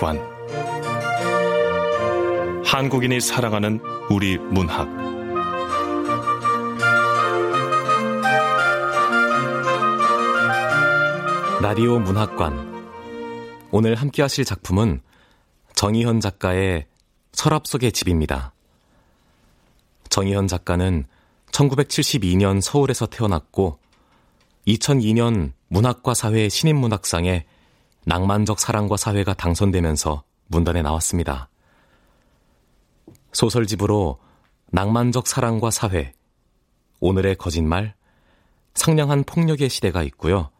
문학관. 한국인이 사랑하는 우리 문학. 라디오 문학관. 오늘 함께 하실 작품은 정희현 작가의 서랍 속의 집입니다. 정희현 작가는 1972년 서울에서 태어났고 2002년 문학과 사회 신인문학상에 낭만적 사랑과 사회가 당선되면서 문단에 나왔습니다. 소설집으로 낭만적 사랑과 사회, 오늘의 거짓말, 상냥한 폭력의 시대가 있고요.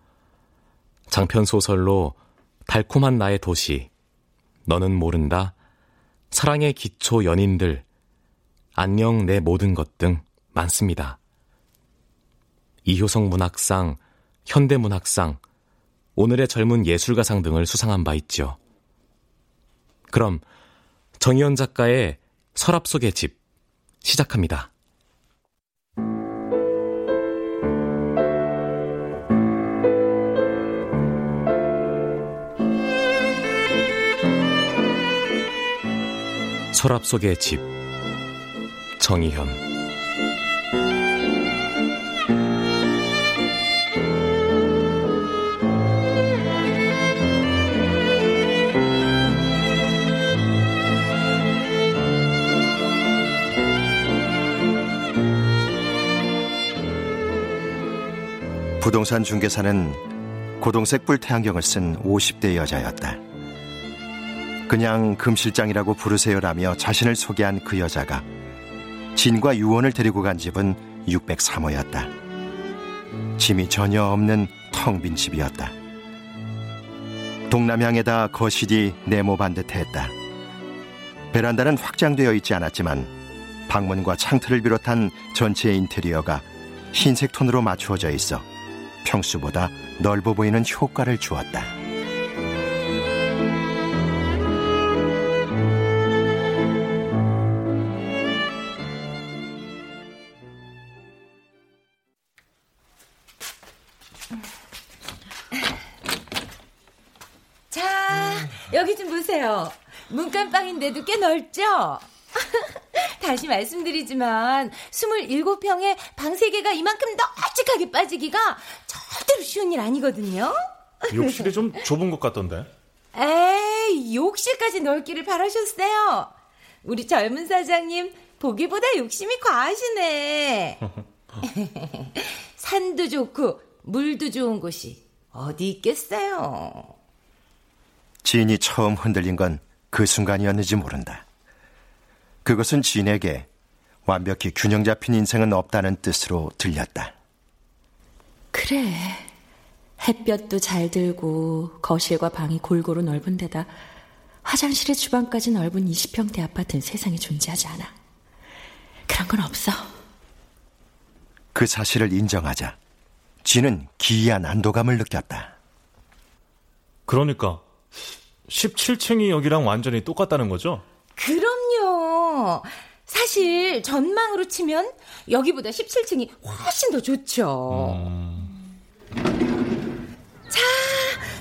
장편 소설로 달콤한 나의 도시, 너는 모른다, 사랑의 기초 연인들, 안녕 내 모든 것 등 많습니다. 이효성 문학상, 현대문학상, 오늘의 젊은 예술가상 등을 수상한 바 있죠. 그럼 정희연 작가의 서랍 속의 집 시작합니다. 서랍 속의 집 정희현 부동산 중개사는 고동색 뿔태안경을 쓴 50대 여자였다. 그냥 금실장이라고 부르세요라며 자신을 소개한 그 여자가 진과 유원을 데리고 간 집은 603호였다. 짐이 전혀 없는 텅 빈 집이었다. 동남향에다 거실이 네모반 듯했다. 베란다는 확장되어 있지 않았지만 방문과 창틀을 비롯한 전체 인테리어가 흰색 톤으로 맞추어져 있어 평수보다 넓어 보이는 효과를 주었다. 자, 여기 좀 보세요. 문간방인데도 꽤 넓죠? 다시 말씀드리지만 27평에 방 3개가 이만큼 널찍하게 빠지기가 절대로 쉬운 일 아니거든요. 욕실이 좀 좁은 것 같던데. 에이, 욕실까지 넓기를 바라셨어요. 우리 젊은 사장님 보기보다 욕심이 과하시네. 산도 좋고 물도 좋은 곳이 어디 있겠어요. 지인이 처음 흔들린 건 그 순간이었는지 모른다. 그것은 진에게 완벽히 균형 잡힌 인생은 없다는 뜻으로 들렸다. 그래. 햇볕도 잘 들고 거실과 방이 골고루 넓은 데다 화장실에 주방까지 넓은 20평대 아파트는 세상에 존재하지 않아. 그런 건 없어. 그 사실을 인정하자 진은 기이한 안도감을 느꼈다. 그러니까 17층이 여기랑 완전히 똑같다는 거죠? 그럼요. 사실 전망으로 치면 여기보다 17층이 훨씬 더 좋죠. 음... 자,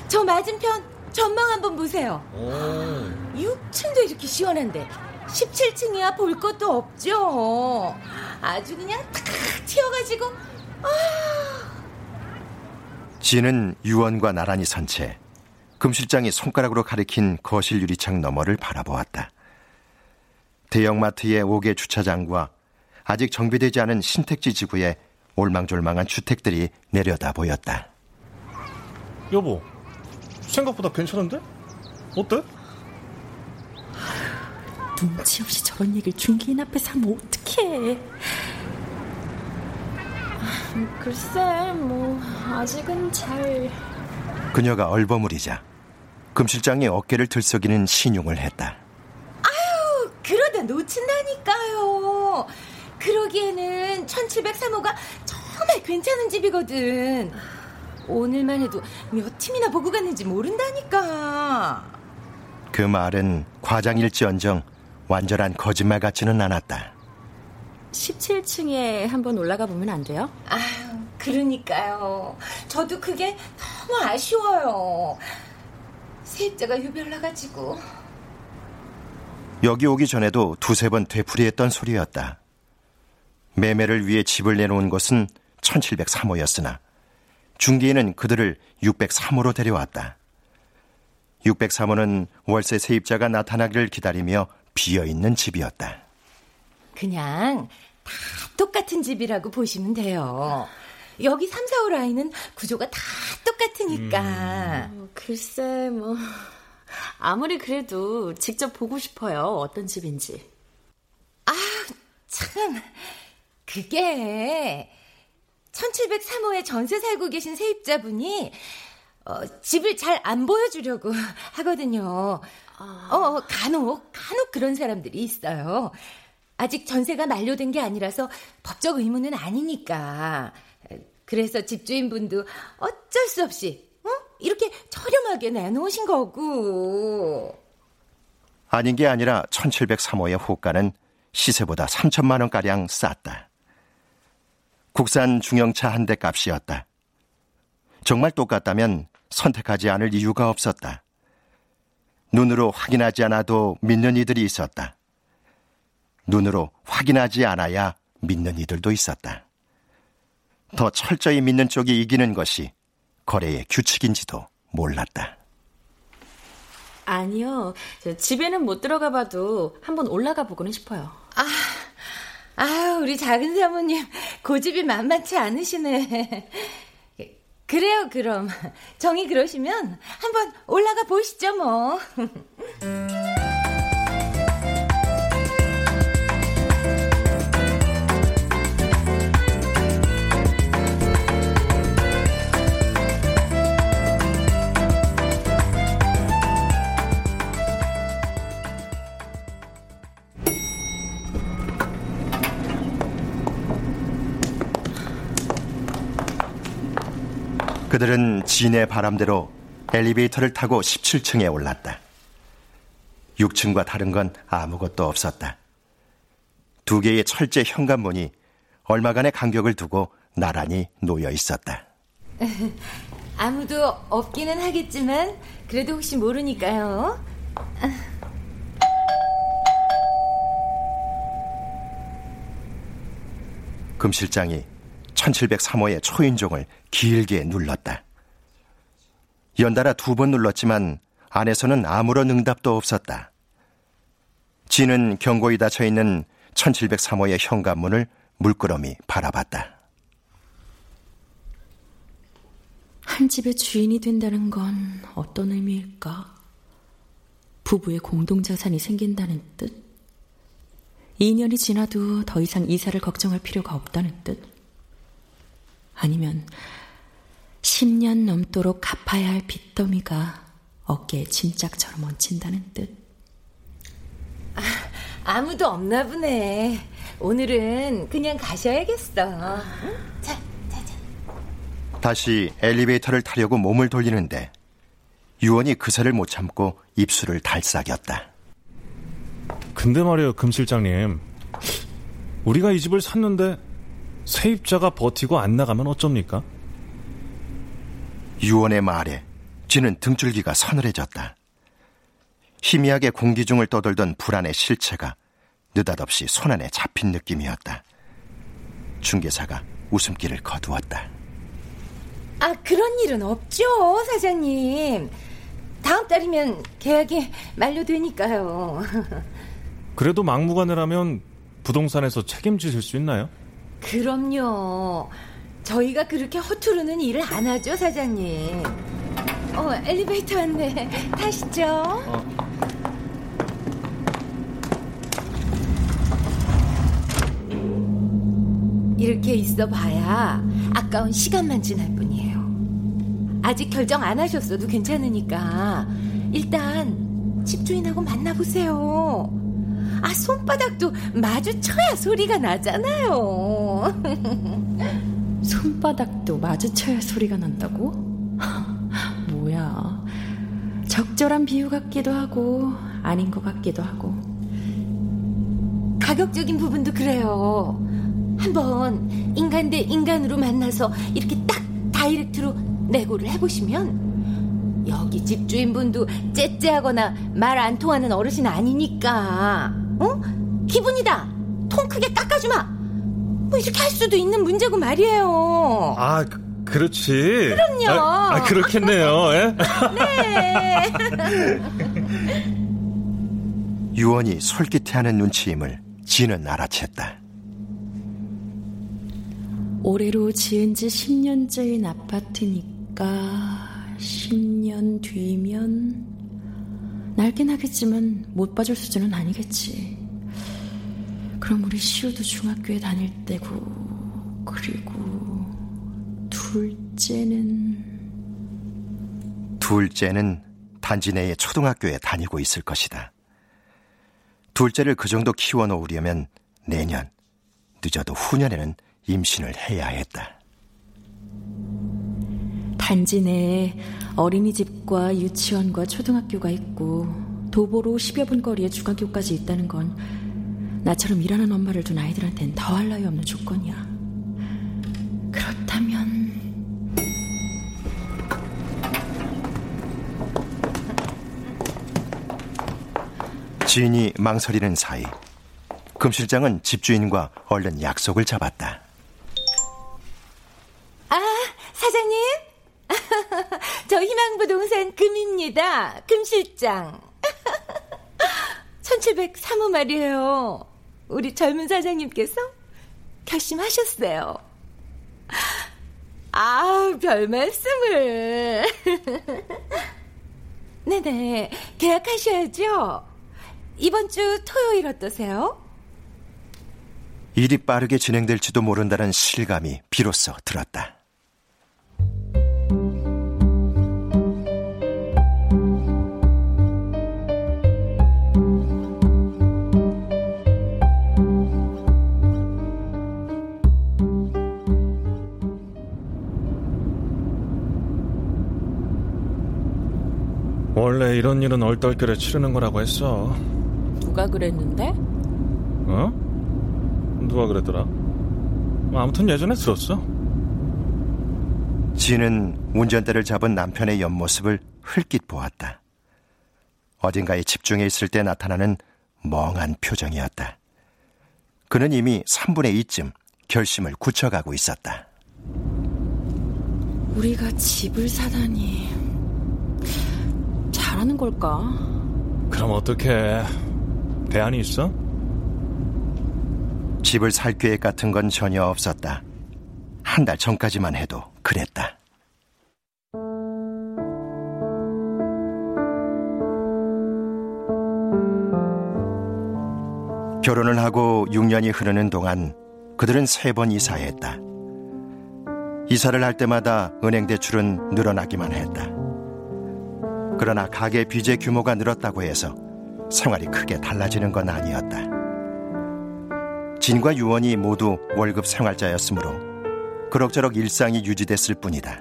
저 맞은편 전망 한번 보세요. 오. 6층도 이렇게 시원한데 17층이야 볼 것도 없죠. 아주 그냥 탁 튀어가지고 아. 지는 유언과 나란히 선 채 금실장이 손가락으로 가리킨 거실 유리창 너머를 바라보았다. 대형마트의 5개 주차장과 아직 정비되지 않은 신택지 지구에 올망졸망한 주택들이 내려다 보였다. 여보, 생각보다 괜찮은데? 어때? 눈치 없이 저런 얘기를 중개인 앞에서 하면 어떡해. 글쎄, 뭐, 아직은 잘. 그녀가 얼버무리자 금실장이 어깨를 들썩이는 신용을 했다. 그러다 놓친다니까요. 그러기에는 1703호가 정말 괜찮은 집이거든. 오늘만 해도 몇 팀이나 보고 갔는지 모른다니까. 그 말은 과장일지언정 완전한 거짓말 같지는 않았다. 17층에 한번 올라가 보면 안 돼요? 아유, 그러니까요. 저도 그게 너무 아쉬워요. 세입자가 유별나가지고. 여기 오기 전에도 두세 번 되풀이했던 소리였다. 매매를 위해 집을 내놓은 것은 1703호였으나 중개인은 그들을 603호로 데려왔다. 603호는 월세 세입자가 나타나기를 기다리며 비어있는 집이었다. 그냥 다 똑같은 집이라고 보시면 돼요. 여기 3, 4, 5 라인은 구조가 다 똑같으니까. 음, 글쎄, 뭐. 아무리 그래도 직접 보고 싶어요. 어떤 집인지. 아, 참. 그게 1703호에 전세 살고 계신 세입자분이 어, 집을 잘 안 보여주려고 하거든요. 아... 어, 간혹, 간혹 그런 사람들이 있어요. 아직 전세가 만료된 게 아니라서 법적 의무는 아니니까. 그래서 집주인분도 어쩔 수 없이 어? 이렇게 저렴하게 내놓으신 거고. 아닌 게 아니라 1703호의 호가는 시세보다 3천만 원가량 쌌다. 국산 중형차 한 대 값이었다. 정말 똑같다면 선택하지 않을 이유가 없었다. 눈으로 확인하지 않아도 믿는 이들이 있었다. 눈으로 확인하지 않아야 믿는 이들도 있었다. 더 철저히 믿는 쪽이 이기는 것이 거래의 규칙인지도 몰랐다. 아니요. 집에는 못 들어가 봐도 한번 올라가 보고는 싶어요. 아, 아 우리 작은 사모님 고집이 만만치 않으시네. 그래요, 그럼. 정이 그러시면 한번 올라가 보시죠, 뭐. 그들은 진의 바람대로 엘리베이터를 타고 17층에 올랐다. 6층과 다른 건 아무것도 없었다. 두 개의 철제 현관문이 얼마간의 간격을 두고 나란히 놓여 있었다. 아무도 없기는 하겠지만 그래도 혹시 모르니까요. 금 실장이 1703호의 초인종을 길게 눌렀다. 연달아 두 번 눌렀지만 안에서는 아무런 응답도 없었다. 진은 경고히 닫혀 있는 1703호의 현관문을 물끄러미 바라봤다. 한 집의 주인이 된다는 건 어떤 의미일까? 부부의 공동 자산이 생긴다는 뜻? 2년이 지나도 더 이상 이사를 걱정할 필요가 없다는 뜻? 아니면 10년 넘도록 갚아야 할 빚더미가 어깨에 진짝처럼 얹힌다는 뜻. 아, 무도 없나 보네. 오늘은 그냥 가셔야겠어. 자, 자, 자. 다시 엘리베이터를 타려고 몸을 돌리는데 유원이 그새를 못 참고 입술을 달싹였다. 근데 말이에요, 금 실장님. 우리가 이 집을 샀는데 세입자가 버티고 안 나가면 어쩝니까? 유언의 말에 쥐는 등줄기가 서늘해졌다. 희미하게 공기 중을 떠돌던 불안의 실체가 느닷없이 손안에 잡힌 느낌이었다. 중개사가 웃음기를 거두었다. 아, 그런 일은 없죠, 사장님. 다음 달이면 계약이 만료되니까요. 그래도 막무가내라면 부동산에서 책임지실 수 있나요? 그럼요. 저희가 그렇게 허투루는 일을 안 하죠, 사장님. 어, 엘리베이터 왔네. 타시죠. 어. 이렇게 있어 봐야 아까운 시간만 지날 뿐이에요. 아직 결정 안 하셨어도 괜찮으니까 일단 집주인하고 만나보세요. 아, 손바닥도 마주쳐야 소리가 나잖아요. 손바닥도 마주쳐야 소리가 난다고? 뭐야. 적절한 비유 같기도 하고, 아닌 것 같기도 하고. 가격적인 부분도 그래요. 한번 인간 대 인간으로 만나서 이렇게 딱 다이렉트로 내고를 해보시면 여기 집주인분도 째째하거나 말 안 통하는 어르신 아니니까. 어? 기분이다. 통 크게 깎아주마. 뭐 이렇게 할 수도 있는 문제고 말이에요. 아, 그, 그렇지. 그럼요. 아, 아 그렇겠네요. 예? 네. 유언이 솔깃해하는 눈치임을 지는 알아챘다. 올해로 지은 지 10년째인 아파트니까 10년 뒤면 날긴 하겠지만 못 봐줄 수준은 아니겠지. 그럼 우리 시우도 중학교에 다닐 때고 그리고 둘째는 둘째는 단지 내에 초등학교에 다니고 있을 것이다. 둘째를 그 정도 키워놓으려면 내년, 늦어도 후년에는 임신을 해야 했다. 단지 내에 어린이집과 유치원과 초등학교가 있고 도보로 10여 분 거리에 중학교까지 있다는 건 나처럼 일하는 엄마를 둔 아이들한텐 더할 나위 없는 조건이야. 그렇다면 지인이 망설이는 사이 금 실장은 집주인과 얼른 약속을 잡았다. 아, 사장님? 저 희망부동산 금입니다. 금 실장. 1703호 말이에요. 우리 젊은 사장님께서 결심하셨어요. 아, 별 말씀을. 네네, 계약하셔야죠. 이번 주 토요일 어떠세요? 일이 빠르게 진행될지도 모른다는 실감이 비로소 들었다. 원래 이런 일은 얼떨결에 치르는 거라고 했어. 누가 그랬는데? 어? 누가 그랬더라? 아무튼 예전에 들었어. 지는 운전대를 잡은 남편의 옆모습을 흘낏 보았다. 어딘가에 집중해 있을 때 나타나는 멍한 표정이었다. 그는 이미 3분의 2쯤 결심을 굳혀가고 있었다. 우리가 집을 사다니 잘하는 걸까? 그럼 어떻게 대안이 있어? 집을 살 계획 같은 건 전혀 없었다. 한 달 전까지만 해도 그랬다. 결혼을 하고 6년이 흐르는 동안 그들은 세 번 이사했다. 이사를 할 때마다 은행 대출은 늘어나기만 했다. 그러나 가게 빚의 규모가 늘었다고 해서 생활이 크게 달라지는 건 아니었다. 진과 유원이 모두 월급 생활자였으므로 그럭저럭 일상이 유지됐을 뿐이다.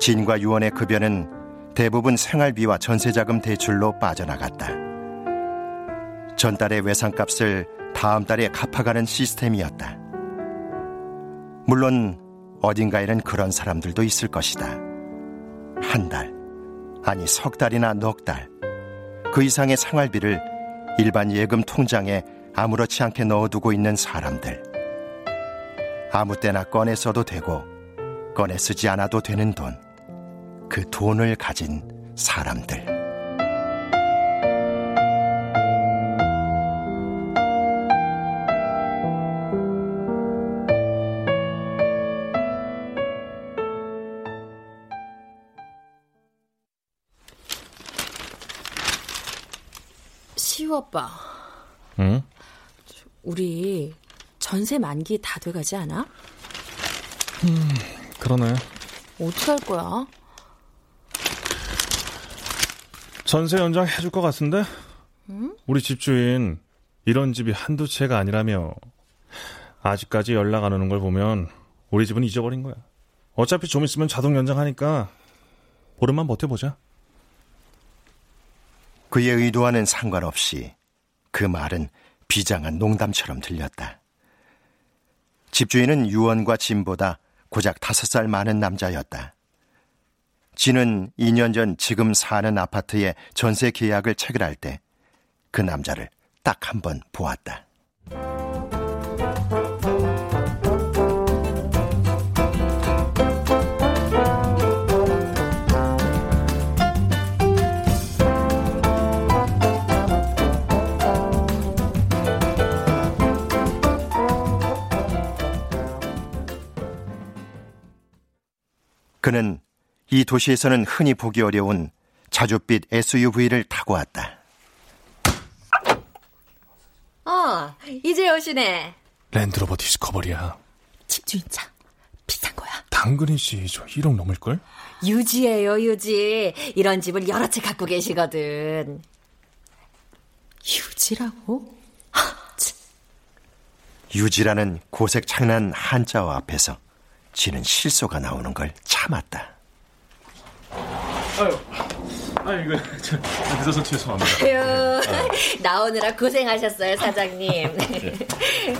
진과 유원의 급여는 대부분 생활비와 전세자금 대출로 빠져나갔다. 전달의 외상값을 다음 달에 갚아가는 시스템이었다. 물론 어딘가에는 그런 사람들도 있을 것이다. 한 달, 아니 석 달이나 넉 달, 그 이상의 생활비를 일반 예금 통장에 아무렇지 않게 넣어두고 있는 사람들. 아무 때나 꺼내 써도 되고, 꺼내 쓰지 않아도 되는 돈. 그 돈을 가진 사람들. 아빠, 응? 우리 전세 만기 다 돼가지 않아? 그러네. 어떻게 할 거야? 전세 연장 해줄 것 같은데? 우리 집주인 이런 집이 한두 채가 아니라며 아직까지 연락 안 오는 걸 보면 우리 집은 잊어버린 거야. 어차피 좀 있으면 자동 연장하니까 보름만 버텨보자. 그의 의도와는 상관없이 그 말은 비장한 농담처럼 들렸다. 집주인은 유언과 진보다 고작 다섯 살 많은 남자였다. 진은 2년 전 지금 사는 아파트에 전세 계약을 체결할 때 그 남자를 딱 한 번 보았다. 그는 이 도시에서는 흔히 보기 어려운 자줏빛 SUV를 타고 왔다. 어, 이제 오시네. 랜드로버 디스커버리야. 집주인차. 비싼 거야. 당근이지, 저 1억 넘을걸? 유지예요, 유지. 이런 집을 여러 채 갖고 계시거든. 유지라고? 유지라는 고색 창난 한자어 앞에서 지는 실소가 나오는 걸 참았다. 아유, 아 이거 저, 늦어서 죄송합니다. 아유, 나오느라 고생하셨어요, 사장님.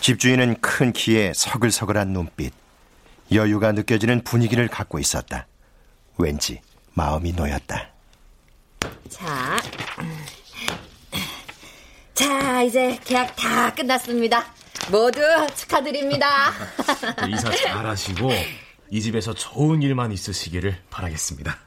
집주인은 큰 키에 서글서글한 눈빛, 여유가 느껴지는 분위기를 갖고 있었다. 왠지 마음이 놓였다. 자, 자, 이제 계약 다 끝났습니다. 모두 축하드립니다. 이사 잘하시고 이 집에서 좋은 일만 있으시기를 바라겠습니다.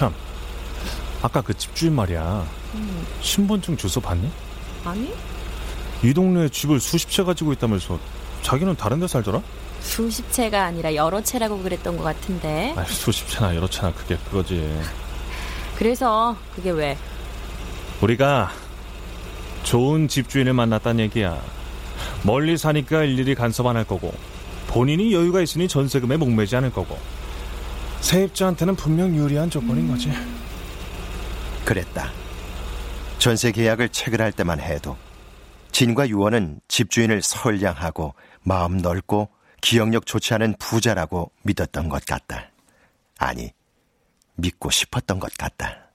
참, 아까 그 집주인 말이야. 신분증 주소 봤니? 아니? 이 동네에 집을 수십 채 가지고 있다면서 자기는 다른 데 살더라? 수십 채가 아니라 여러 채라고 그랬던 것 같은데. 아니, 수십 채나 여러 채나 그게 그거지. 그래서 그게 왜? 우리가 좋은 집주인을 만났다는 얘기야. 멀리 사니까 일일이 간섭 안 할 거고, 본인이 여유가 있으니 전세금에 목매지 않을 거고, 세입자한테는 분명 유리한 조건인 거지. 그랬다. 전세 계약을 체결할 때만 해도 진과 유원은 집주인을 선량하고 마음 넓고 기억력 좋지 않은 부자라고 믿었던 것 같다. 아니, 믿고 싶었던 것 같다.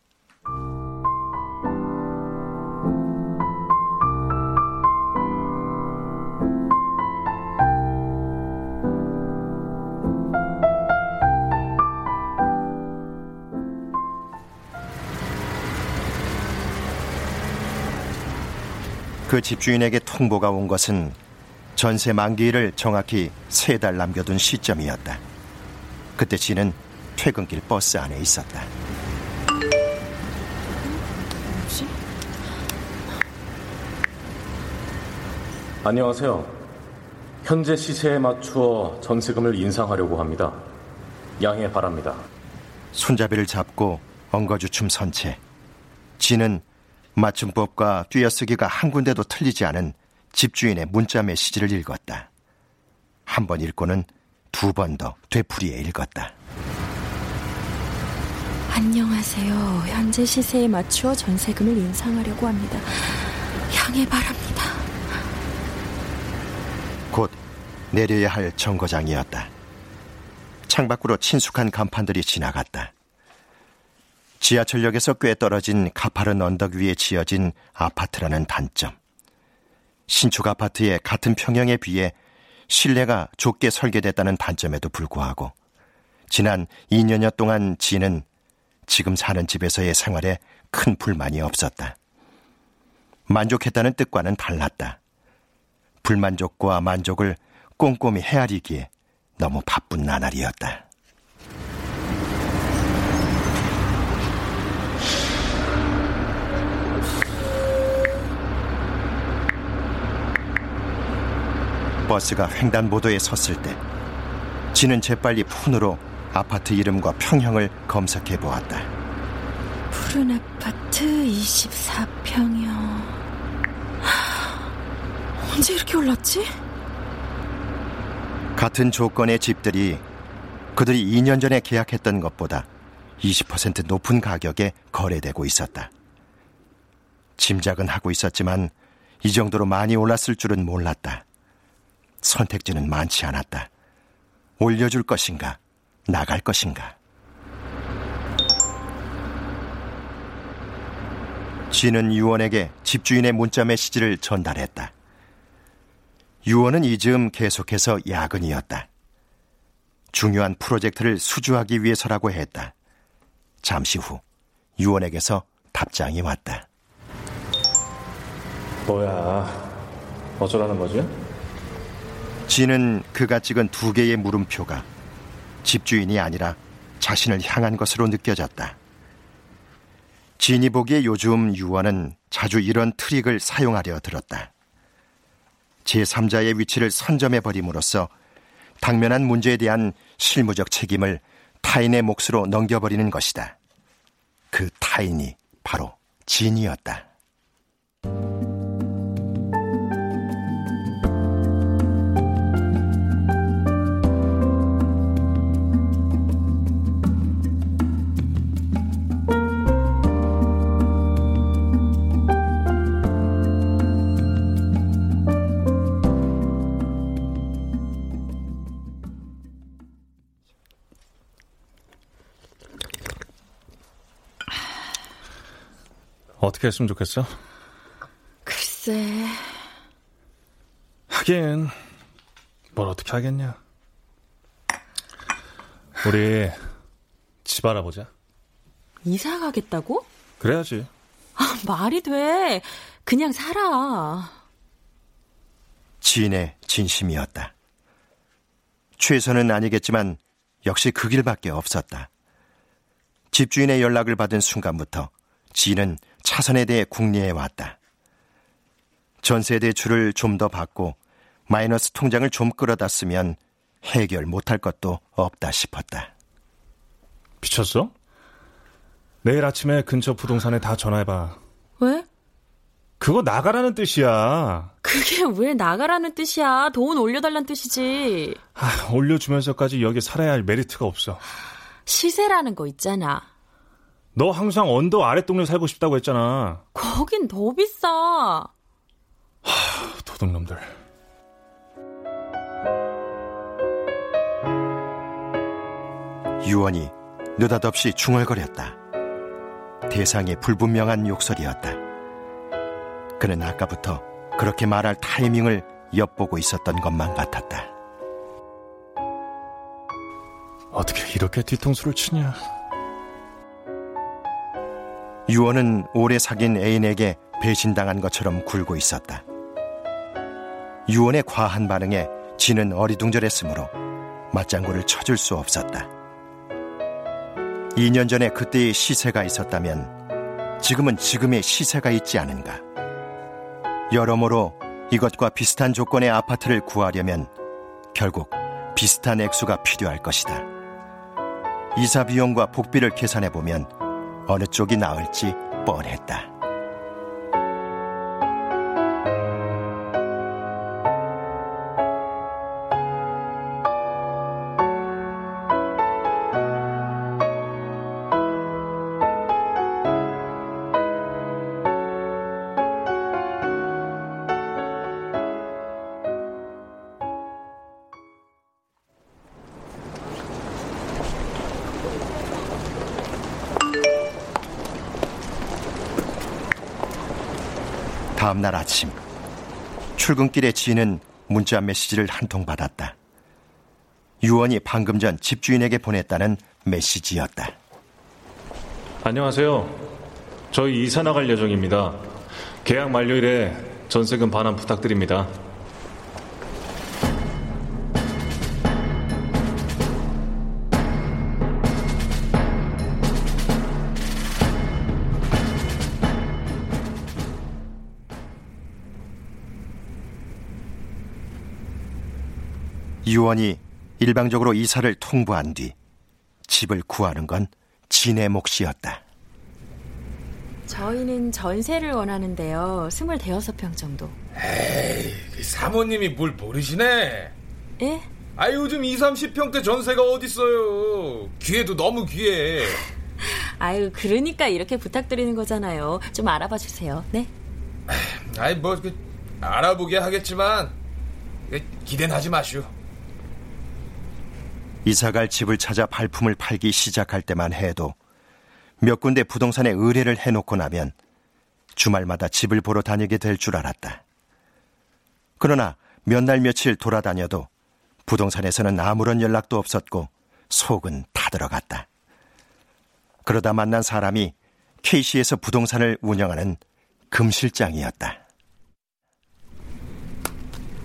그 집주인에게 통보가 온 것은 전세 만기일을 정확히 세 달 남겨둔 시점이었다. 그때 지는 퇴근길 버스 안에 있었다. 안녕하세요. 현재 시세에 맞추어 전세금을 인상하려고 합니다. 양해 바랍니다. 손잡이를 잡고 엉거주춤 선채 지는 맞춤법과 띄어쓰기가 한 군데도 틀리지 않은 집주인의 문자 메시지를 읽었다. 한 번 읽고는 두 번 더 되풀이해 읽었다. 안녕하세요. 현재 시세에 맞추어 전세금을 인상하려고 합니다. 양해 바랍니다. 곧 내려야 할 정거장이었다. 창밖으로 친숙한 간판들이 지나갔다. 지하철역에서 꽤 떨어진 가파른 언덕 위에 지어진 아파트라는 단점. 신축 아파트의 같은 평형에 비해 실내가 좁게 설계됐다는 단점에도 불구하고 지난 2년여 동안 지는 지금 사는 집에서의 생활에 큰 불만이 없었다. 만족했다는 뜻과는 달랐다. 불만족과 만족을 꼼꼼히 헤아리기에 너무 바쁜 나날이었다. 버스가 횡단보도에 섰을 때 지는 재빨리 폰으로 아파트 이름과 평형을 검색해 보았다. 푸른 아파트 24평형. 언제 이렇게 올랐지? 같은 조건의 집들이 그들이 2년 전에 계약했던 것보다 20% 높은 가격에 거래되고 있었다. 짐작은 하고 있었지만 이 정도로 많이 올랐을 줄은 몰랐다. 선택지는 많지 않았다. 올려줄 것인가, 나갈 것인가. 지는 유원에게 집주인의 문자 메시지를 전달했다. 유원은 이 즈음 계속해서 야근이었다. 중요한 프로젝트를 수주하기 위해서라고 했다. 잠시 후 유원에게서 답장이 왔다. 뭐야, 어쩌라는 거지? 지는 그가 찍은 두 개의 물음표가 집주인이 아니라 자신을 향한 것으로 느껴졌다. 진이 보기에 요즘 유원은 자주 이런 트릭을 사용하려 들었다. 제3자의 위치를 선점해 버림으로써 당면한 문제에 대한 실무적 책임을 타인의 몫으로 넘겨버리는 것이다. 그 타인이 바로 진이었다. 어떻게 했으면 좋겠어? 글쎄. 하긴, 뭘 어떻게 하겠냐. 우리 집 알아보자. 이사 가겠다고? 그래야지. 아, 말이 돼. 그냥 살아. 지인의 진심이었다. 최선은 아니겠지만 역시 그 길밖에 없었다. 집주인의 연락을 받은 순간부터 지인은 차선에 대해 궁리해 왔다. 전세 대출을 좀 더 받고 마이너스 통장을 좀 끌어다 쓰면 해결 못할 것도 없다 싶었다. 미쳤어? 내일 아침에 근처 부동산에 다 전화해봐. 왜? 그거 나가라는 뜻이야. 그게 왜 나가라는 뜻이야. 돈 올려달란 뜻이지. 아, 올려주면서까지 여기 살아야 할 메리트가 없어. 시세라는 거 있잖아. 너 항상 언더 아랫동네 살고 싶다고 했잖아. 거긴 더 비싸. 도둑놈들. 유언이 느닷없이 중얼거렸다. 대상이 불분명한 욕설이었다. 그는 아까부터 그렇게 말할 타이밍을 엿보고 있었던 것만 같았다. 어떻게 이렇게 뒤통수를 치냐. 유언은 오래 사귄 애인에게 배신당한 것처럼 굴고 있었다. 유언의 과한 반응에 지는 어리둥절했으므로 맞장구를 쳐줄 수 없었다. 2년 전에 그때의 시세가 있었다면 지금은 지금의 시세가 있지 않은가. 여러모로 이것과 비슷한 조건의 아파트를 구하려면 결국 비슷한 액수가 필요할 것이다. 이사 비용과 복비를 계산해 보면 어느 쪽이 나을지 뻔했다. 다음 날 아침 출근길에 지인은 문자 메시지를 한 통 받았다. 유언이 방금 전 집주인에게 보냈다는 메시지였다. 안녕하세요. 저희 이사 나갈 예정입니다. 계약 만료일에 전세금 반환 부탁드립니다. 유언이 일방적으로 이사를 통보한 뒤 집을 구하는 건 진의 몫이었다. 저희는 전세를 원하는데요. 26평 정도. 에이, 그 사모님이 뭘 모르시네. 예? 아 요즘 2, 30평대 전세가 어딨어요. 귀해도 너무 귀해. 아유, 그러니까 이렇게 부탁드리는 거잖아요. 좀 알아봐 주세요. 네? 아이 뭐 그, 알아보게 하겠지만 기대는 하지 마시오. 이사갈 집을 찾아 발품을 팔기 시작할 때만 해도 몇 군데 부동산에 의뢰를 해놓고 나면 주말마다 집을 보러 다니게 될 줄 알았다. 그러나 몇 날 며칠 돌아다녀도 부동산에서는 아무런 연락도 없었고 속은 타들어갔다. 그러다 만난 사람이 KC에서 부동산을 운영하는 금 실장이었다.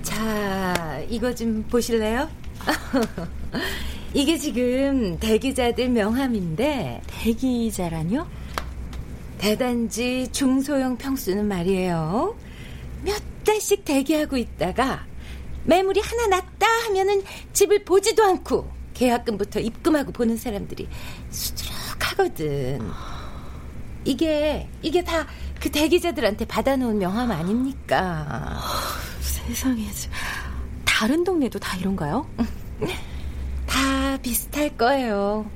자, 이거 좀 보실래요? 이게 지금 대기자들 명함인데 대기자라뇨? 대단지 중소형 평수는 말이에요. 몇 달씩 대기하고 있다가 매물이 하나 났다 하면은 집을 보지도 않고 계약금부터 입금하고 보는 사람들이 수두룩하거든. 이게 이게 다 그 대기자들한테 받아놓은 명함 아닙니까? 세상에 다른 동네도 다 이런가요? 다 비슷할 거예요.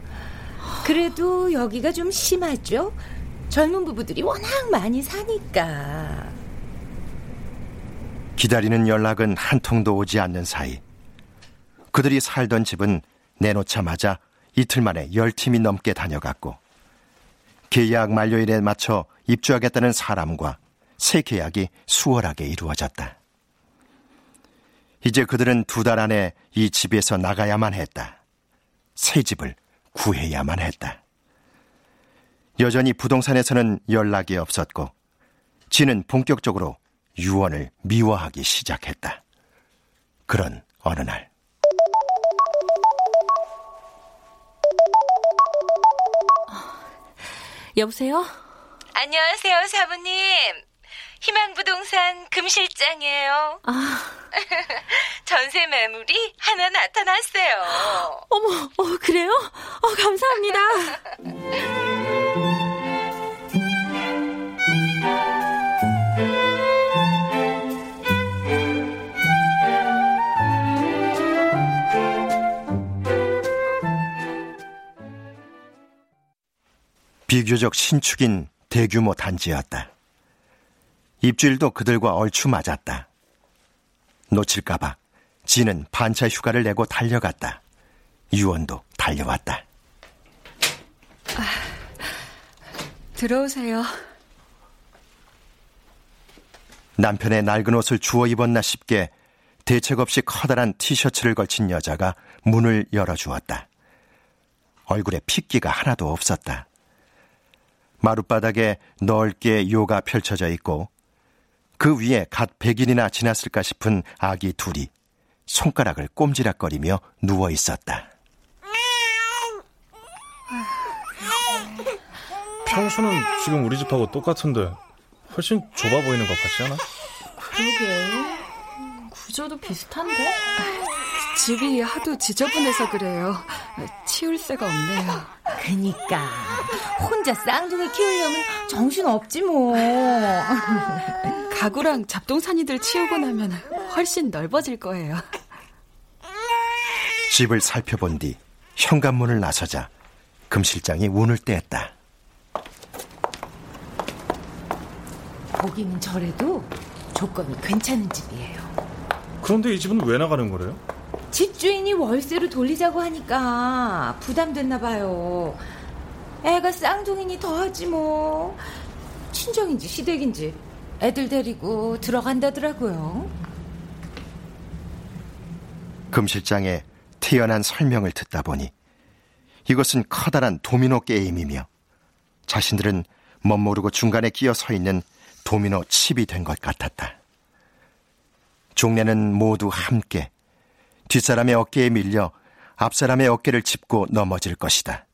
그래도 여기가 좀 심하죠? 젊은 부부들이 워낙 많이 사니까. 기다리는 연락은 한 통도 오지 않는 사이 그들이 살던 집은 내놓자마자 이틀 만에 열 팀이 넘게 다녀갔고 계약 만료일에 맞춰 입주하겠다는 사람과 새 계약이 수월하게 이루어졌다. 이제 그들은 두 달 안에 이 집에서 나가야만 했다. 새 집을 구해야만 했다. 여전히 부동산에서는 연락이 없었고, 지는 본격적으로 유언을 미워하기 시작했다. 그런 어느 날. 여보세요? 안녕하세요, 사부님. 희망부동산 금실장이에요. 아. 전세 매물이 하나 나타났어요. 어머, 어, 그래요? 어, 감사합니다. 비교적 신축인 대규모 단지였다. 입주일도 그들과 얼추 맞았다. 놓칠까봐 지는 반차 휴가를 내고 달려갔다. 유언도 달려왔다. 아, 들어오세요. 남편의 낡은 옷을 주워 입었나 싶게 대책 없이 커다란 티셔츠를 걸친 여자가 문을 열어주었다. 얼굴에 핏기가 하나도 없었다. 마룻바닥에 넓게 요가 펼쳐져 있고 그 위에 갓 100일이나 지났을까 싶은 아기 둘이 손가락을 꼼지락거리며 누워 있었다. 평수는 지금 우리 집하고 똑같은데 훨씬 좁아 보이는 것 같지 않아? 그러게. 구조도 비슷한데? 집이 하도 지저분해서 그래요. 치울 새가 없네요. 그니까 혼자 쌍둥이 키우려면 정신 없지 뭐. 가구랑 잡동사니들 치우고 나면 훨씬 넓어질 거예요. 집을 살펴본 뒤 현관문을 나서자 금 실장이 운을 떼었다. 보기는 저래도 조건이 괜찮은 집이에요. 그런데 이 집은 왜 나가는 거래요? 집주인이 월세로 돌리자고 하니까 부담됐나 봐요. 애가 쌍둥이니 더하지 뭐. 친정인지 시댁인지 애들 데리고 들어간다더라고요. 금 실장의 태연한 설명을 듣다 보니 이것은 커다란 도미노 게임이며 자신들은 멋모르고 중간에 끼어 서 있는 도미노 칩이 된 것 같았다. 종래는 모두 함께 뒷사람의 어깨에 밀려 앞사람의 어깨를 짚고 넘어질 것이다.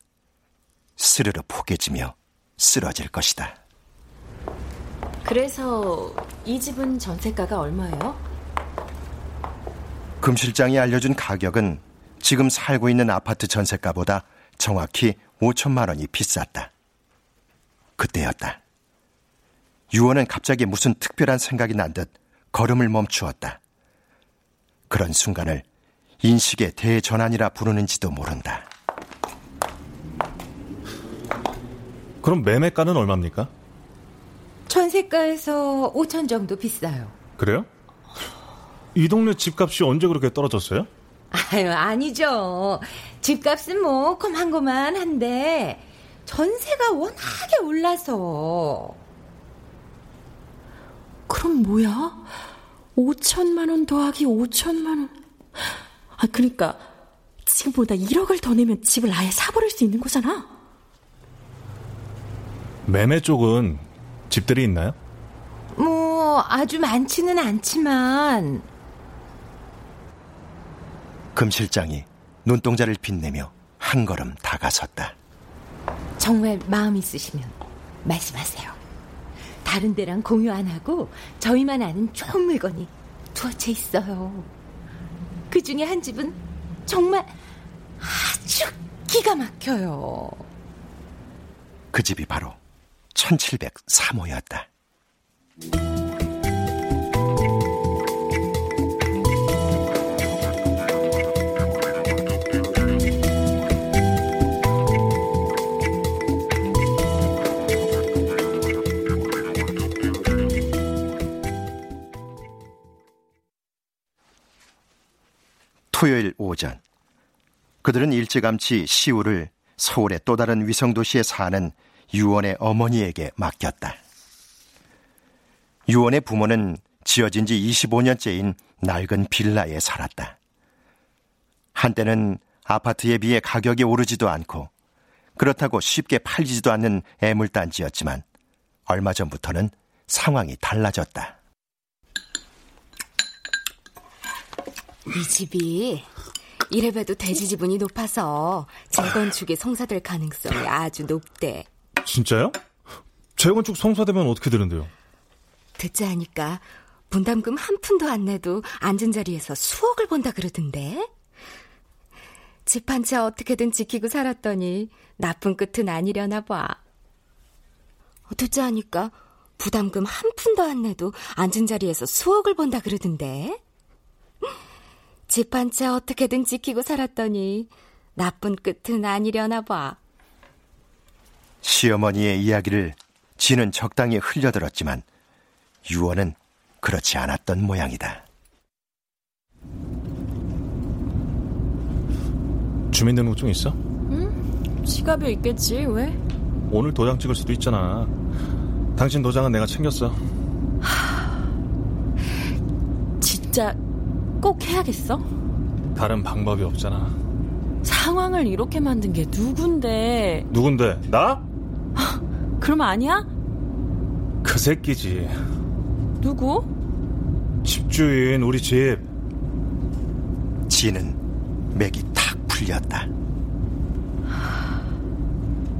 스르르 포개지며 쓰러질 것이다. 그래서 이 집은 전세가가 얼마예요? 금 실장이 알려준 가격은 지금 살고 있는 아파트 전세가보다 정확히 5천만 원이 비쌌다. 그때였다. 유원은 갑자기 무슨 특별한 생각이 난 듯 걸음을 멈추었다. 그런 순간을 인식의 대전환이라 부르는지도 모른다. 그럼 매매가는 얼마입니까? 전세가에서 5천 정도 비싸요. 그래요? 이 동네 집값이 언제 그렇게 떨어졌어요? 아유, 아니죠. 집값은 뭐, 컴한고만 한데, 전세가 워낙에 올라서. 그럼 뭐야? 5천만 원 더하기 5천만 원. 아, 그러니까 지금보다 1억을 더 내면 집을 아예 사버릴 수 있는 거잖아. 매매 쪽은 집들이 있나요? 뭐 아주 많지는 않지만 금 실장이 눈동자를 빛내며 한 걸음 다가섰다. 정말 마음 있으시면 말씀하세요. 다른 데랑 공유 안 하고 저희만 아는 좋은 물건이 두어져 있어요. 그 중에 한 집은 정말 아주 기가 막혀요. 그 집이 바로 1703호였다. 토요일 오전 그들은 일찌감치 시우를 서울의 또 다른 위성도시에 사는 유원의 어머니에게 맡겼다. 유원의 부모는 지어진 지 25년째인 낡은 빌라에 살았다. 한때는 아파트에 비해 가격이 오르지도 않고 그렇다고 쉽게 팔리지도 않는 애물단지였지만 얼마 전부터는 상황이 달라졌다. 이 집이 이래봬도 대지 지분이 높아서 재건축에 성사될 가능성이 아주 높대. 진짜요? 재건축 성사되면 어떻게 되는데요? 듣자 하니까 분담금 한 푼도 안 내도 앉은 자리에서 수억을 번다 그러던데. 집 한 채 어떻게든 지키고 살았더니 나쁜 끝은 아니려나 봐. 듣자 하니까 부담금 한 푼도 안 내도 앉은 자리에서 수억을 번다 그러던데. 집 한 채 어떻게든 지키고 살았더니 나쁜 끝은 아니려나 봐. 시어머니의 이야기를 지는 적당히 흘려들었지만 유언은 그렇지 않았던 모양이다. 주민등록증 있어? 응? 지갑에 있겠지. 왜? 오늘 도장 찍을 수도 있잖아. 당신 도장은 내가 챙겼어. 하... 진짜 꼭 해야겠어? 다른 방법이 없잖아. 상황을 이렇게 만든 게 누군데? 누군데? 나? 그럼 아니야? 그 새끼지. 누구? 집주인, 우리 집. 지는 맥이 탁 풀렸다.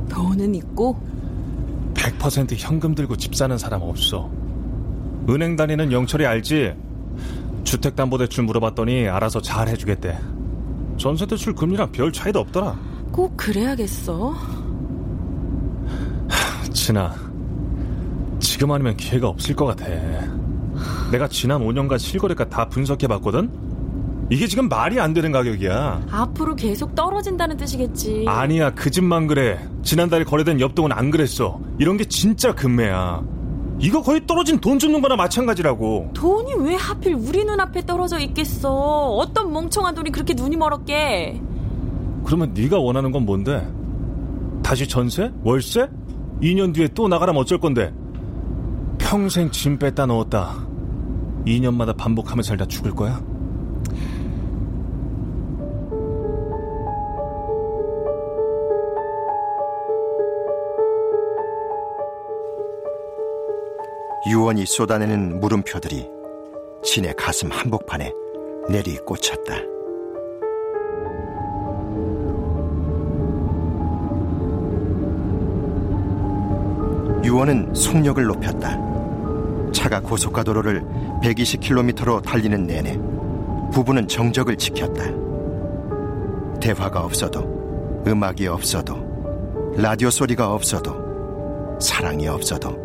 돈은 있고? 100% 현금 들고 집 사는 사람 없어. 은행 다니는 영철이 알지? 주택담보대출 물어봤더니 알아서 잘 해주겠대. 전세대출 금리랑 별 차이도 없더라. 꼭 그래야겠어. 진아, 지금 아니면 기회가 없을 것 같아. 내가 지난 5년간 실거래가 다 분석해봤거든? 이게 지금 말이 안 되는 가격이야. 앞으로 계속 떨어진다는 뜻이겠지. 아니야, 그 집만 그래. 지난달에 거래된 옆동은 안 그랬어. 이런 게 진짜 금매야. 이거 거의 떨어진 돈 줍는 거나 마찬가지라고. 돈이 왜 하필 우리 눈앞에 떨어져 있겠어? 어떤 멍청한 돈이 그렇게 눈이 멀었게? 그러면 네가 원하는 건 뭔데? 다시 전세? 월세? 2년 뒤에 또 나가라면 어쩔 건데? 평생 짐 뺐다 넣었다. 2년마다 반복하며 살다 죽을 거야? 유언이 쏟아내는 물음표들이 신의 가슴 한복판에 내리 꽂혔다. 유언은 속력을 높였다. 차가 고속가도로를 120km로 달리는 내내 부부는 정적을 지켰다. 대화가 없어도, 음악이 없어도, 라디오 소리가 없어도, 사랑이 없어도,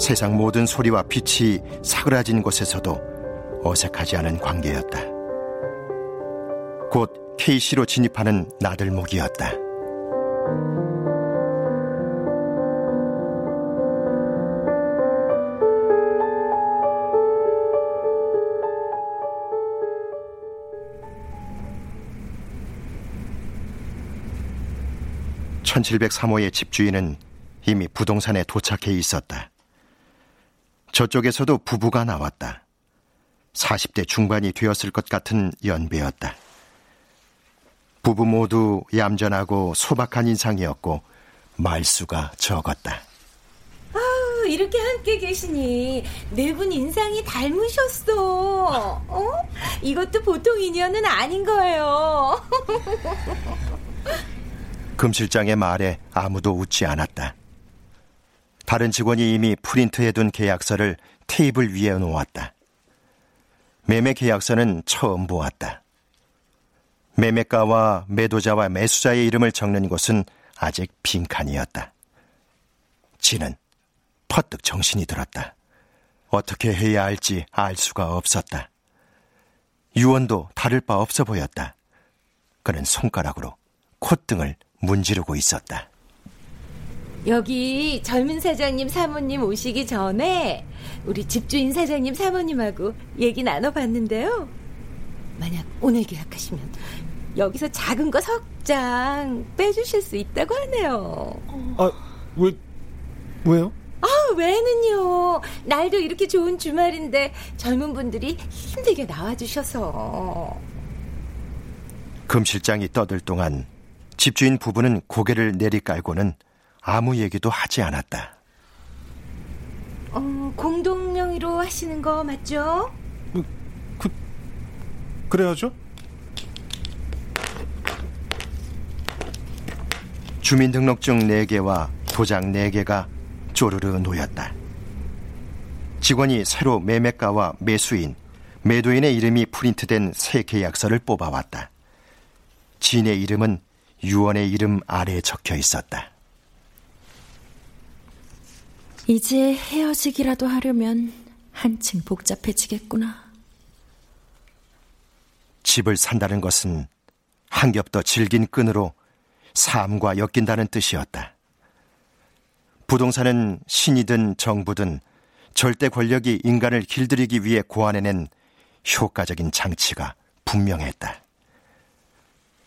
세상 모든 소리와 빛이 사그라진 곳에서도 어색하지 않은 관계였다. 곧 K시로 진입하는 나들목이었다. 1703호의 집주인은 이미 부동산에 도착해 있었다. 저쪽에서도 부부가 나왔다. 40대 중반이 되었을 것 같은 연배였다. 부부 모두 얌전하고 소박한 인상이었고 말수가 적었다. 아우, 이렇게 함께 계시니 네 분 인상이 닮으셨어. 어? 이것도 보통 인연은 아닌 거예요. 금 실장의 말에 아무도 웃지 않았다. 다른 직원이 이미 프린트해둔 계약서를 테이블 위에 놓았다. 매매 계약서는 처음 보았다. 매매가와 매도자와 매수자의 이름을 적는 곳은 아직 빈칸이었다. 지는 퍼뜩 정신이 들었다. 어떻게 해야 할지 알 수가 없었다. 유언도 다를 바 없어 보였다. 그는 손가락으로 콧등을 문지르고 있었다. 여기 젊은 사장님 사모님 오시기 전에 우리 집주인 사장님 사모님하고 얘기 나눠봤는데요. 만약 오늘 계약하시면 여기서 작은 거 석장 빼주실 수 있다고 하네요. 아, 왜, 왜요? 아, 왜는요. 날도 이렇게 좋은 주말인데 젊은 분들이 힘들게 나와주셔서. 금 실장이 떠들 동안 집주인 부부는 고개를 내리깔고는 아무 얘기도 하지 않았다. 어, 공동 명의로 하시는 거 맞죠? 그, 그래야죠. 주민등록증 4개와 도장 4개가 쪼르르 놓였다. 직원이 새로 매매가와 매수인, 매도인의 이름이 프린트된 새 계약서를 뽑아왔다. 진의 이름은 유언의 이름 아래에 적혀 있었다. 이제 헤어지기라도 하려면 한층 복잡해지겠구나. 집을 산다는 것은 한 겹 더 질긴 끈으로 삶과 엮인다는 뜻이었다. 부동산은 신이든 정부든 절대 권력이 인간을 길들이기 위해 고안해낸 효과적인 장치가 분명했다.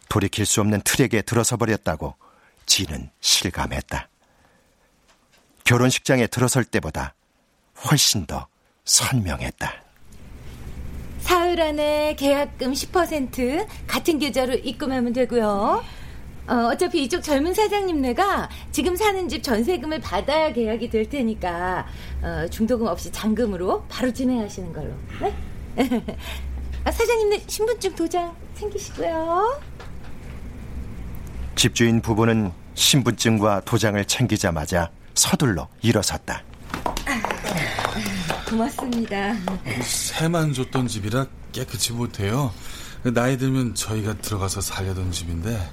돌이킬 수 없는 틀에게 들어서 버렸다고 지는 실감했다. 결혼식장에 들어설 때보다 훨씬 더 선명했다. 사흘 안에 계약금 10% 같은 계좌로 입금하면 되고요. 어, 어차피 이쪽 젊은 사장님네가 지금 사는 집 전세금을 받아야 계약이 될 테니까 어, 중도금 없이 잔금으로 바로 진행하시는 걸로. 네? 아, 사장님네 신분증 도장 챙기시고요. 집주인 부부는 신분증과 도장을 챙기자마자 서둘러 일어섰다. 고맙습니다. 새만 줬던 집이라 깨끗이 못해요. 나이 들면 저희가 들어가서 살려던 집인데.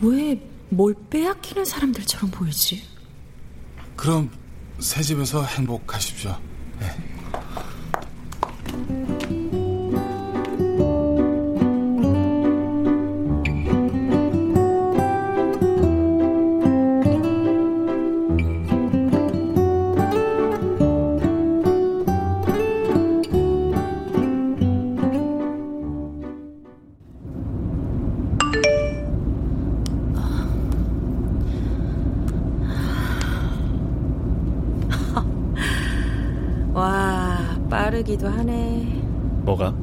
왜 뭘 빼앗기는 사람들처럼 보이지? 그럼 새 집에서 행복하십시오. 네. 빠르기도 하네. 뭐가?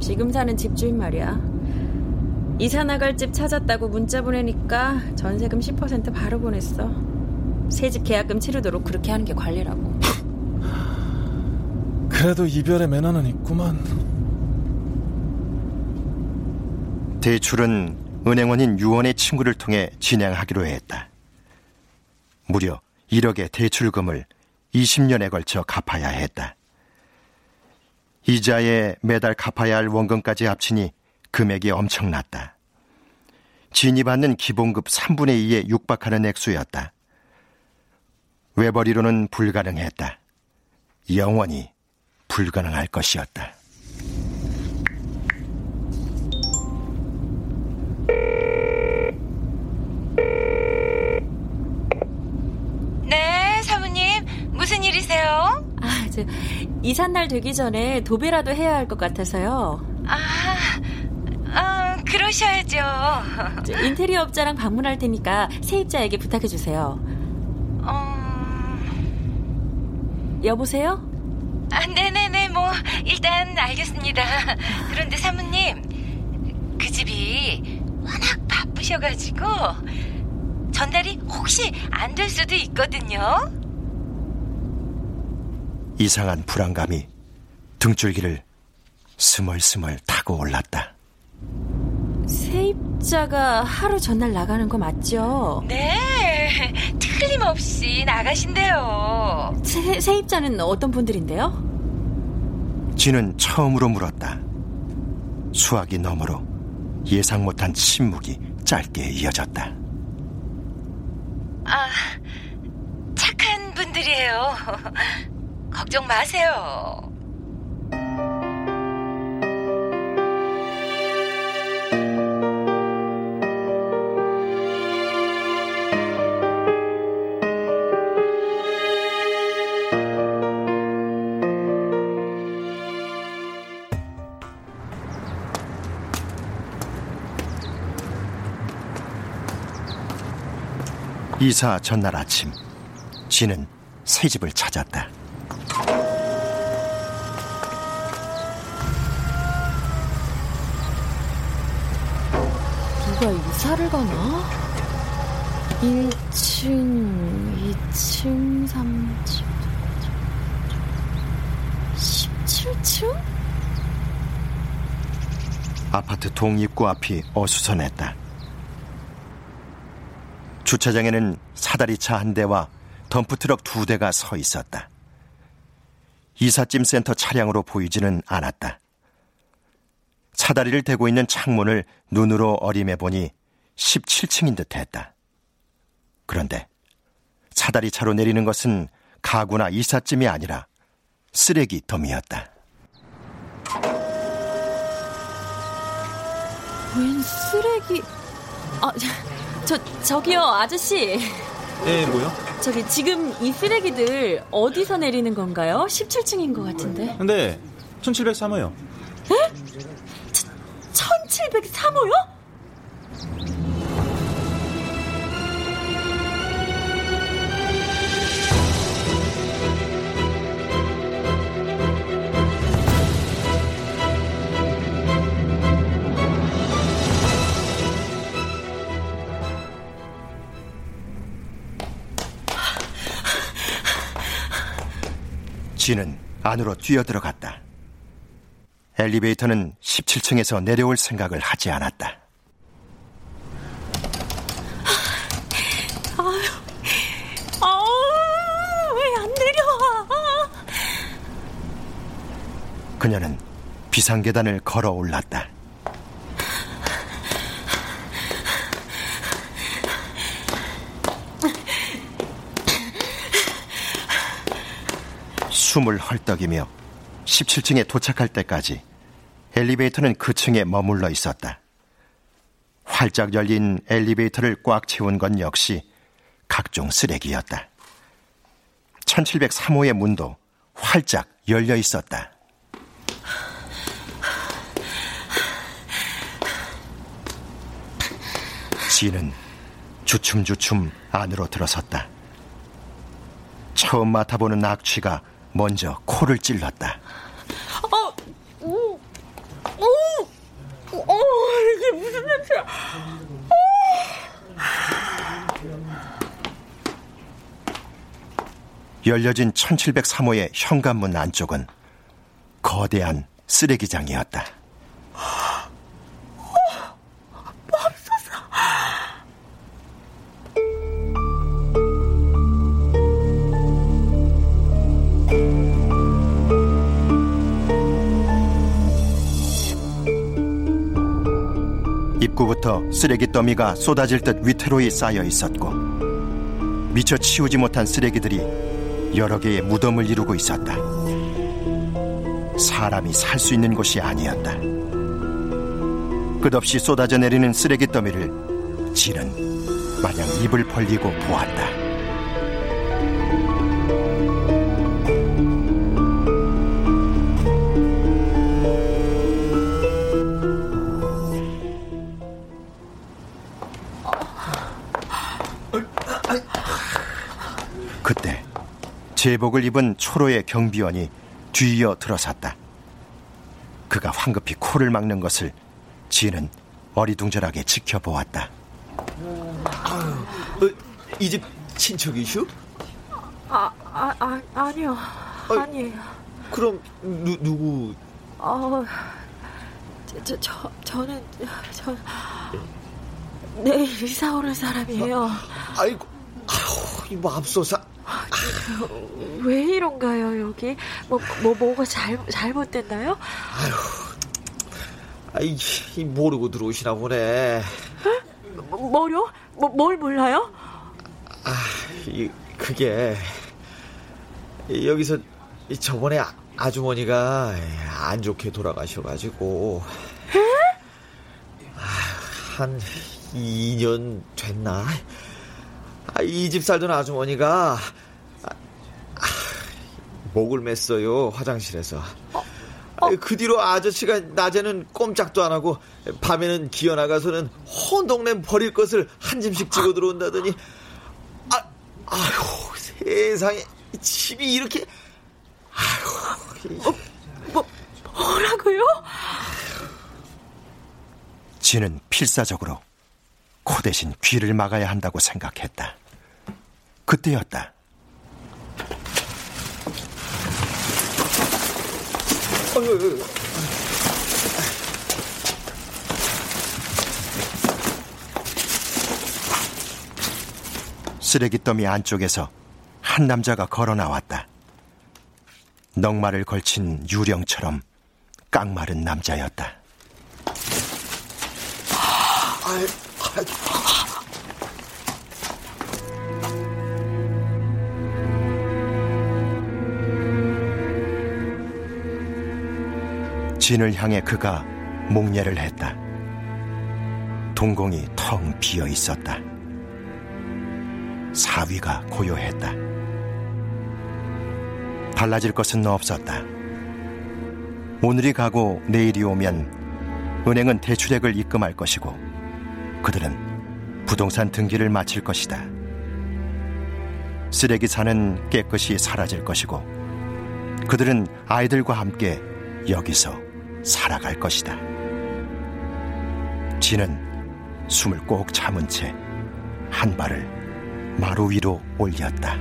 지금 사는 집주인 말이야. 이사 나갈 집 찾았다고 문자 보내니까 전세금 10% 바로 보냈어. 새집 계약금 치르도록 그렇게 하는 게 관리라고. 그래도 이별의 매너는 있구만. 대출은 은행원인 유원의 친구를 통해 진행하기로 했다. 무려 1억의 대출금을 20년에 걸쳐 갚아야 했다. 이자에 매달 갚아야 할 원금까지 합치니 금액이 엄청났다. 진이 받는 기본급 3분의 2에 육박하는 액수였다. 외벌이로는 불가능했다. 영원히 불가능할 것이었다. 네, 사모님. 무슨 일이세요? 아, 저, 이삿날 되기 전에 도배라도 해야 할 것 같아서요. 아, 아, 그러 해보셔야죠. 인테리어 업자랑 방문할 테니까 세입자에게 부탁해 주세요. 어... 여보세요? 아, 네네네, 뭐, 일단 알겠습니다. 그런데 사모님, 그 집이 워낙 바쁘셔가지고, 전달이 혹시 안 될 수도 있거든요? 이상한 불안감이 등줄기를 스멀스멀 타고 올랐다. 세입자가 하루 전날 나가는 거 맞죠? 네, 틀림없이 나가신대요. 세, 세입자는 어떤 분들인데요? 쥐는 처음으로 물었다. 수화기 너머로 예상 못한 침묵이 짧게 이어졌다. 아, 착한 분들이에요. 걱정 마세요. 이사 전날 아침, 쥐는 새 집을 찾았다. 누가 이사를 가나? 1층, 2층, 3층, 17층? 아파트 동입구 앞이 어수선했다. 주차장에는 사다리차 한 대와 덤프트럭 두 대가 서 있었다. 이삿짐 센터 차량으로 보이지는 않았다. 사다리를 대고 있는 창문을 눈으로 어림해 보니 17층인 듯 했다. 그런데 사다리 차로 내리는 것은 가구나 이삿짐이 아니라 쓰레기 더미였다. 웬 쓰레기? 아, 저, 저기요, 아저씨. 예, 뭐요? 저기, 지금 이 쓰레기들 어디서 내리는 건가요? 17층인 것 같은데. 네, 1703호요. 에? 1703호요? 지는 안으로 뛰어들어갔다. 엘리베이터는 17층에서 내려올 생각을 하지 않았다. 아유, 아, 왜안 내려와? 그녀는 비상계단을 걸어 올랐다. 숨을 헐떡이며 17층에 도착할 때까지 엘리베이터는 그 층에 머물러 있었다. 활짝 열린 엘리베이터를 꽉 채운 건 역시 각종 쓰레기였다. 1703호의 문도 활짝 열려 있었다. 지는 주춤주춤 안으로 들어섰다. 처음 맡아보는 악취가 먼저 코를 찔렀다. 오, 오, 이게 무슨 냄새야? 열려진 1703호의 현관문 안쪽은 거대한 쓰레기장이었다. 입구부터 쓰레기 더미가 쏟아질 듯 위태로이 쌓여 있었고 미처 치우지 못한 쓰레기들이 여러 개의 무덤을 이루고 있었다. 사람이 살 수 있는 곳이 아니었다. 끝없이 쏟아져 내리는 쓰레기 더미를 지는 마냥 입을 벌리고 보았다. 제복을 입은 초로의 경비원이 뒤이어 들어섰다. 그가 황급히 코를 막는 것을 지는 어리둥절하게 지켜보았다. 어, 이 집 친척이슈? 아, 아, 아 아니요. 아 니에요. 그럼 누, 누구? 어, 저, 저, 저 저는 저 내일 이사 오는 사람이에요. 아이고, 아우, 이 맙소사. 왜 이런가요 여기? 뭐, 뭐 뭐가 잘 잘못됐나요? 아이, 모르고 들어오시나 보네. 뭐, 뭐요? 뭐, 뭘 몰라요? 아, 이, 그게 여기서 저번에 아, 아주머니가 안 좋게 돌아가셔가지고 한 2년 됐나? 아, 이집 살던 아주머니가 아, 아, 목을 맸어요 화장실에서. 그 뒤로 아저씨가 낮에는 꼼짝도 안 하고 밤에는 기어 나가서는 혼 동네 버릴 것을 한 짐씩 지고 들어온다더니 아, 아휴 세상에 집이 이렇게 아휴 어, 뭐 뭐라고요? 지는 필사적으로 코 대신 귀를 막아야 한다고 생각했다. 그때였다. 어휴, 쓰레기 더미 안쪽에서 한 남자가 걸어 나왔다. 넉마를 걸친 유령처럼 깡마른 남자였다. 진을 향해 그가 목례를 했다. 동공이 텅 비어 있었다. 사위가 고요했다. 달라질 것은 없었다. 오늘이 가고 내일이 오면 은행은 대출액을 입금할 것이고 그들은 부동산 등기를 마칠 것이다. 쓰레기 산은 깨끗이 사라질 것이고 그들은 아이들과 함께 여기서 살아갈 것이다. 지는 숨을 꼭 참은 채 한 발을 마루 위로 올렸다.